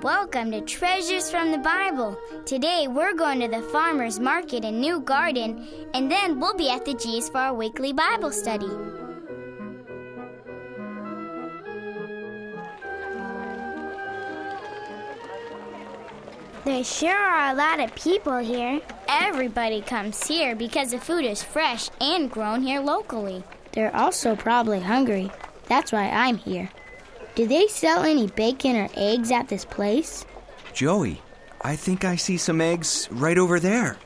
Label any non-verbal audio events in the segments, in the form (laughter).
welcome to Treasures from the Bible. Today we're going to the farmer's market in New Garden, and then we'll be at the G's for our weekly Bible study. There sure are a lot of people here. Everybody comes here because the food is fresh and grown here locally. They're also probably hungry. That's why I'm here. Do they sell any bacon or eggs at this place? Joey, I think I see some eggs right over there.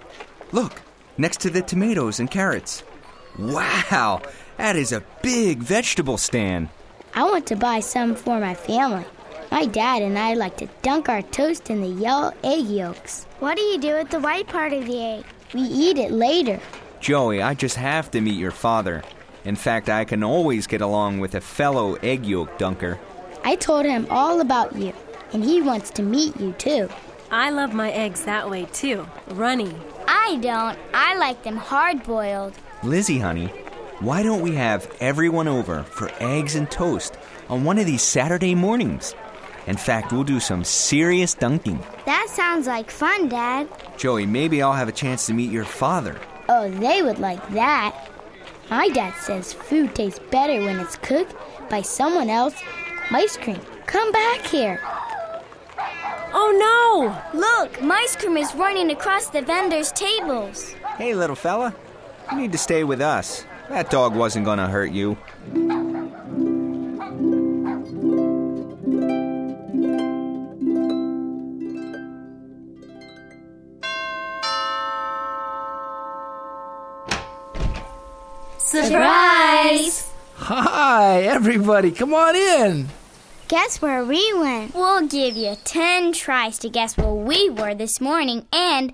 Look, next to the tomatoes and carrots. Wow, that is a big vegetable stand. I want to buy some for my family. My dad and I like to dunk our toast in the yellow egg yolks. What do you do with the white part of the egg? We eat it later. Joey, I just have to meet your father. In fact, I can always get along with a fellow egg yolk dunker. I told him all about you, and he wants to meet you too. I love my eggs that way too, runny. I don't. I like them hard boiled. Lizzie, honey, why don't we have everyone over for eggs and toast on one of these Saturday mornings? In fact, we'll do some serious dunking. That sounds like fun, Dad. Joey, maybe I'll have a chance to meet your father. Oh, they would like that. My dad says food tastes better when it's cooked by someone else. Ice cream. Come back here. Oh no! Look, Mice Cream is running across the vendors' tables. Hey, little fella, you need to stay with us. That dog wasn't gonna hurt you. Hi, everybody, come on in. Guess where we went? We'll give you 10 tries to guess where we were this morning, and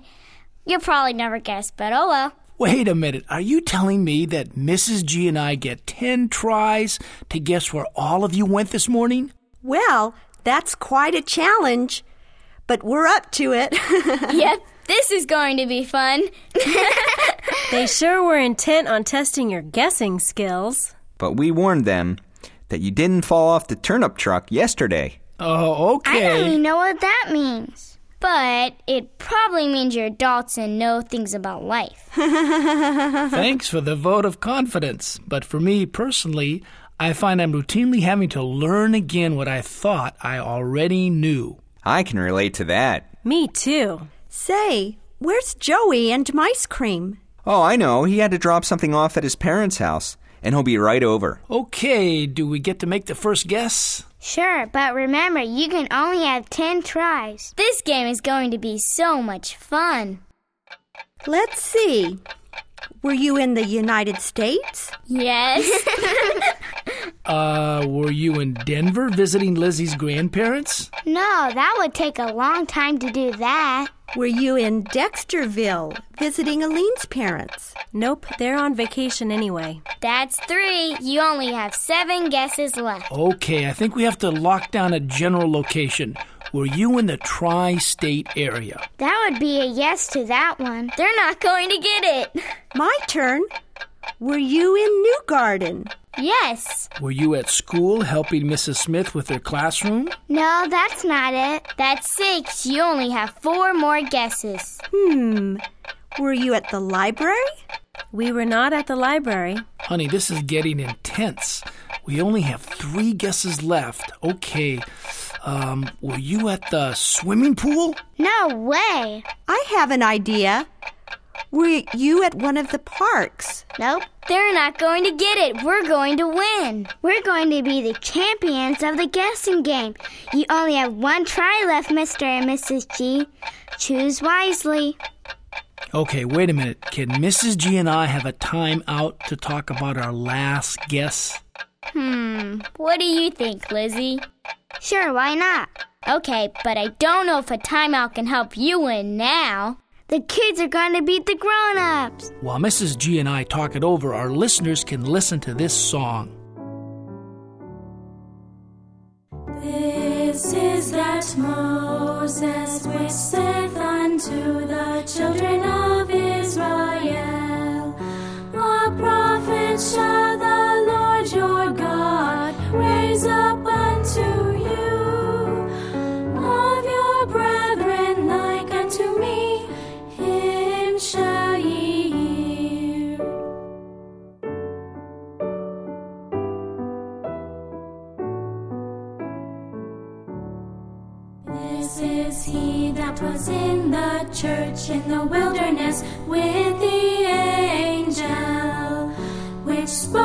you'll probably never guess, but oh well. Wait a minute, are you telling me that Mrs. G and I get 10 tries to guess where all of you went this morning? Well, that's quite a challenge, but we're up to it. (laughs) yep, this is going to be fun. (laughs) They sure were intent on testing your guessing skills. But we warned them that you didn't fall off the turnip truck yesterday. Oh, okay. I don't even know what that means. But it probably means you're adults and know things about life. (laughs) Thanks for the vote of confidence. But for me personally, I find I'm routinely having to learn again what I thought I already knew. I can relate to that. Me too. Say, where's Joey and Mice Cream? Oh, I know. He had to drop something off at his parents' house, and he'll be right over. Okay, do we get to make the first guess? Sure, but remember, you can only have 10 tries. This game is going to be so much fun. Let's see. Were you in the United States? Yes? (laughs) Uh, were you in Denver visiting Lizzie's grandparents? no, that would take a long time to do that. Were you in Dexterville visiting Aline's parents? Nope, they're on vacation anyway. That's three. You only have seven guesses left. Okay, I think we have to lock down a general location. Were you in the tri state area? That would be a yes to that one. They're not going to get it. My turn. Were you in New Garden? Yes. Were you at school helping Mrs. Smith with her classroom? No, that's not it. That's six. You only have four more guesses. Hmm. Were you at the library? We were not at the library. Honey, this is getting intense. We only have three guesses left. Okay. Um, were you at the swimming pool? No way. I have an idea. Were you at one of the parks? Nope. They're not going to get it. We're going to win. We're going to be the champions of the guessing game. You only have one try left, Mr. and Mrs. G. Choose wisely. Okay, wait a minute. Can Mrs. G and I have a time out to talk about our last guess? Hmm. What do you think, Lizzie? Sure, why not? Okay, but I don't know if a timeout can help you win now. The kids are going to beat the grown ups. While Mrs. G and I talk it over, our listeners can listen to this song. This is that Moses which saith unto the children of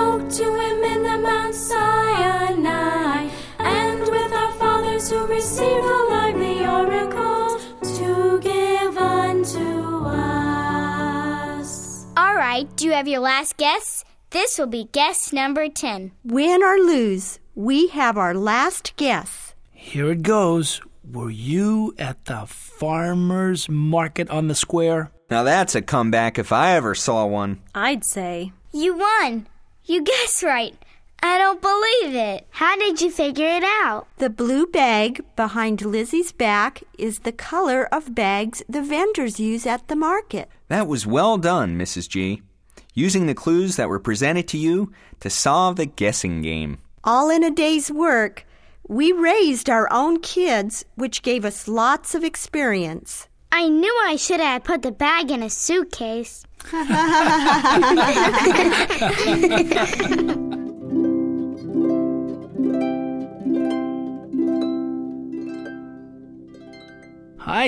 spoke to him in the Mount Sinai, and with our fathers who received the lively oracle to give unto us. All right, do you have your last guess? This will be guess number 10. Win or lose, we have our last guess. Here it goes. Were you at the farmer's market on the square? Now that's a comeback if I ever saw one. I'd say. You won. You guessed right. I don't believe it. How did you figure it out? The blue bag behind Lizzie's back is the color of bags the vendors use at the market. That was well done, Mrs. G. Using the clues that were presented to you to solve the guessing game. All in a day's work, we raised our own kids, which gave us lots of experience. I knew I should have put the bag in a suitcase. Hi,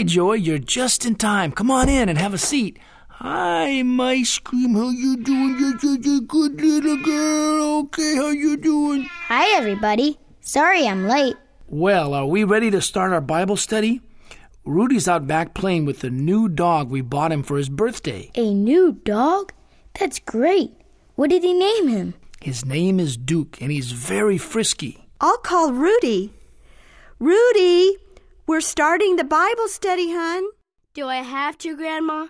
Joy. You're just in time. Come on in and have a seat. Hi, Mice Cream. How you doing? You're such a good little girl. Okay, how you doing? Hi, everybody. Sorry I'm late. Well, are we ready to start our Bible study? Rudy's out back playing with the new dog we bought him for his birthday. A new dog? That's great. What did he name him? His name is Duke, and he's very frisky. I'll call Rudy. Rudy, we're starting the Bible study, hun. Do I have to, Grandma? I'm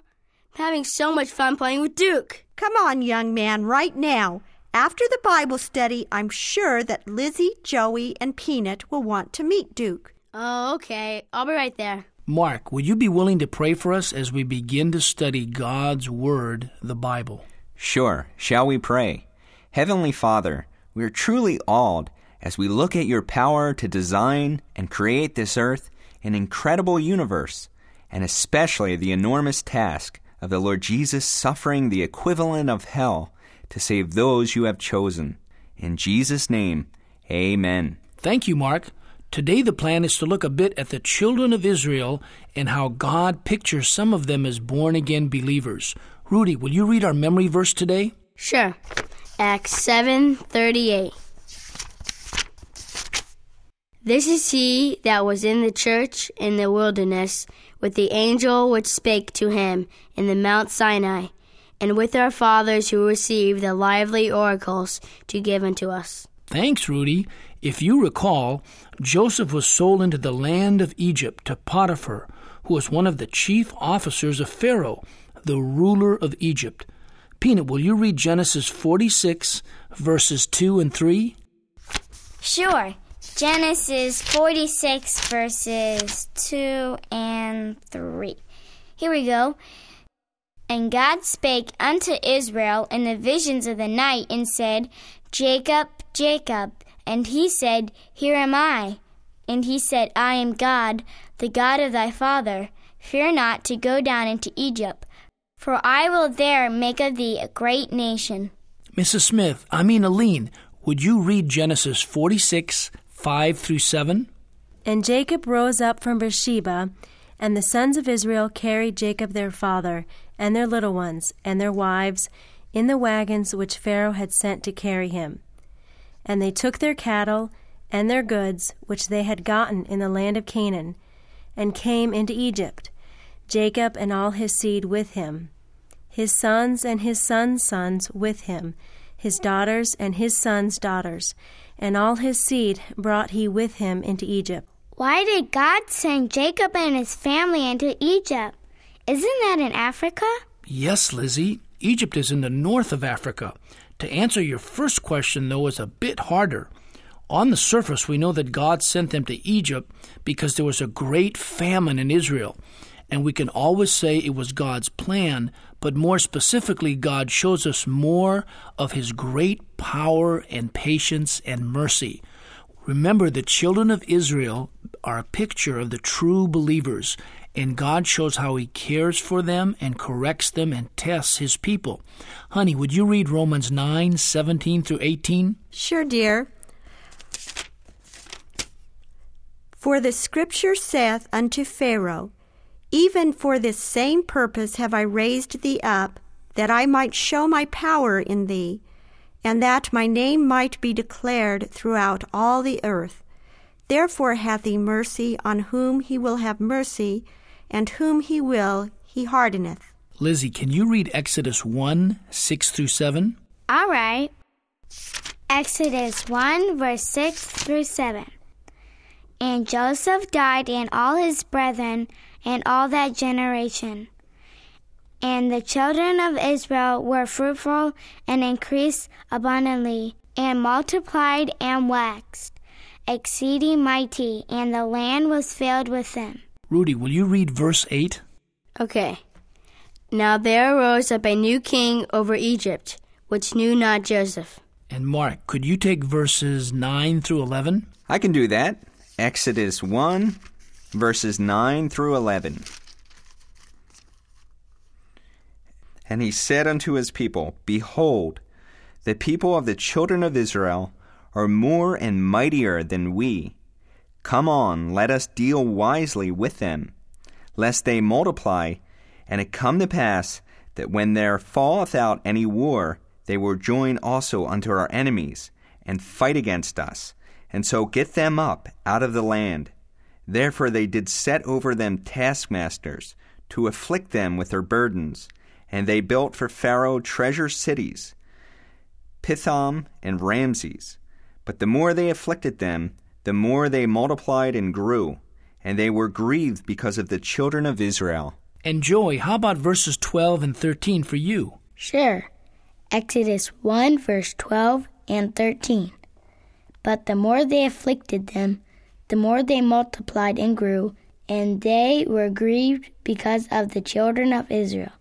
having so much fun playing with Duke. Come on, young man, right now. After the Bible study, I'm sure that Lizzie, Joey, and Peanut will want to meet Duke. Oh, okay. I'll be right there. Mark, would you be willing to pray for us as we begin to study God's Word, the Bible? Sure. Shall we pray? Heavenly Father, we are truly awed as we look at your power to design and create this earth, an incredible universe, and especially the enormous task of the Lord Jesus suffering the equivalent of hell to save those you have chosen. In Jesus' name, amen. Thank you, Mark. Today, the plan is to look a bit at the children of Israel and how God pictures some of them as born again believers. Rudy, will you read our memory verse today? Sure. Acts 7:38. This is he that was in the church in the wilderness with the angel which spake to him in the Mount Sinai, and with our fathers who received the lively oracles to give unto us. Thanks, Rudy. If you recall, Joseph was sold into the land of Egypt to Potiphar, who was one of the chief officers of Pharaoh, the ruler of Egypt. Peanut, will you read Genesis 46, verses 2 and 3? Sure. Genesis 46, verses 2 and 3. Here we go. And God spake unto Israel in the visions of the night, and said, Jacob, Jacob. And he said, Here am I. And he said, I am God, the God of thy father. Fear not to go down into Egypt, for I will there make of thee a great nation. Mrs. Smith, I mean Aline, would you read Genesis 46, 5 through 7? And Jacob rose up from Beersheba, and the sons of Israel carried Jacob their father, and their little ones, and their wives, in the wagons which Pharaoh had sent to carry him. And they took their cattle and their goods, which they had gotten in the land of Canaan, and came into Egypt, Jacob and all his seed with him, his sons and his sons' sons with him, his daughters and his sons' daughters, and all his seed brought he with him into Egypt. Why did God send Jacob and his family into Egypt? Isn't that in Africa? Yes, Lizzie. Egypt is in the north of Africa. To answer your first question, though, is a bit harder. On the surface, we know that God sent them to Egypt because there was a great famine in Israel. And we can always say it was God's plan, but more specifically, God shows us more of His great power and patience and mercy. Remember, the children of Israel are a picture of the true believers, and God shows how He cares for them and corrects them and tests His people. Honey, would you read Romans 9 17 through 18? Sure, dear. For the scripture saith unto Pharaoh, Even for this same purpose have I raised thee up, that I might show my power in thee, and that my name might be declared throughout all the earth. Therefore hath he mercy on whom he will have mercy, and whom he will he hardeneth. Lizzie, can you read Exodus 1 6 through 7? All right. Exodus 1, verse 6 through 7. And Joseph died, and all his brethren, and all that generation. And the children of Israel were fruitful and increased abundantly, and multiplied and waxed, exceeding mighty, and the land was filled with them. Rudy, will you read verse 8? Okay. Now there arose up a new king over Egypt, which knew not Joseph. And Mark, could you take verses 9 through 11? I can do that. Exodus 1, verses 9 through 11. And he said unto his people, Behold, the people of the children of Israel are more and mightier than we. Come on, let us deal wisely with them, lest they multiply, and it come to pass that when there falleth out any war, they will join also unto our enemies, and fight against us, and so get them up out of the land. Therefore they did set over them taskmasters, to afflict them with their burdens. And they built for Pharaoh treasure cities, Pithom and Ramses. But the more they afflicted them, the more they multiplied and grew, and they were grieved because of the children of Israel. And Joey, how about verses 12 and 13 for you? Sure. Exodus 1, verse 12 and 13. But the more they afflicted them, the more they multiplied and grew, and they were grieved because of the children of Israel.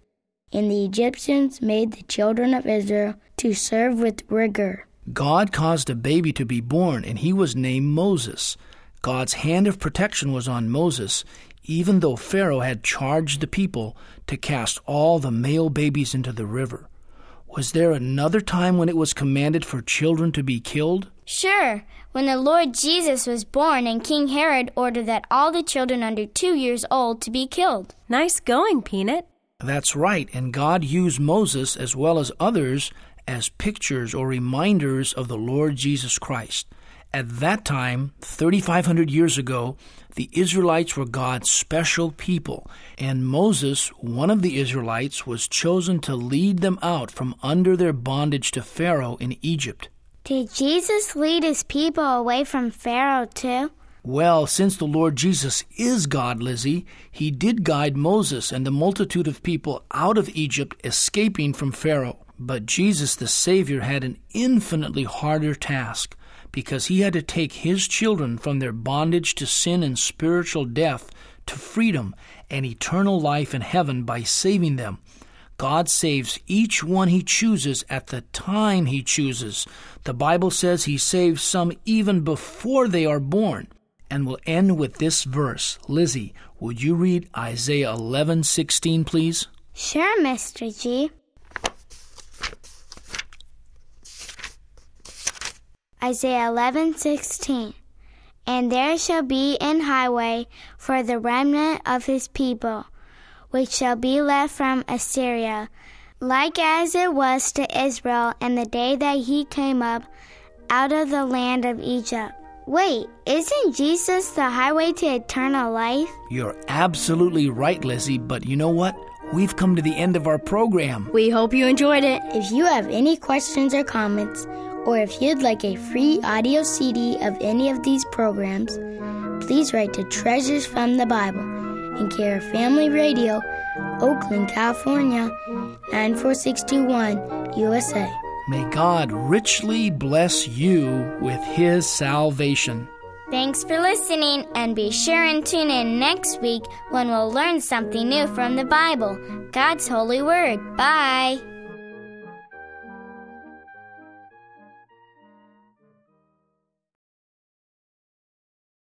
And the Egyptians made the children of Israel to serve with rigor. God caused a baby to be born, and he was named Moses. God's hand of protection was on Moses, even though Pharaoh had charged the people to cast all the male babies into the river. Was there another time when it was commanded for children to be killed? Sure, when the Lord Jesus was born and King Herod ordered that all the children under two years old to be killed. Nice going, Peanut. That's right, and God used Moses as well as others as pictures or reminders of the Lord Jesus Christ. At that time, 3,500 years ago, the Israelites were God's special people, and Moses, one of the Israelites, was chosen to lead them out from under their bondage to Pharaoh in Egypt. Did Jesus lead his people away from Pharaoh too? Well, since the Lord Jesus is God, Lizzie, he did guide Moses and the multitude of people out of Egypt escaping from Pharaoh. But Jesus, the Savior, had an infinitely harder task because he had to take his children from their bondage to sin and spiritual death to freedom and eternal life in heaven by saving them. God saves each one he chooses at the time he chooses. The Bible says he saves some even before they are born and we'll end with this verse. Lizzie, would you read Isaiah 11:16, please? Sure, Mr. G. Isaiah 11:16 And there shall be an highway for the remnant of his people, which shall be left from Assyria, like as it was to Israel in the day that he came up out of the land of Egypt. Wait, isn't Jesus the highway to eternal life? You're absolutely right, Lizzie, but you know what? We've come to the end of our program. We hope you enjoyed it. If you have any questions or comments, or if you'd like a free audio CD of any of these programs, please write to Treasures from the Bible in care of Family Radio, Oakland, California 94621, USA. May God richly bless you with His salvation. Thanks for listening, and be sure and tune in next week when we'll learn something new from the Bible, God's holy word. Bye.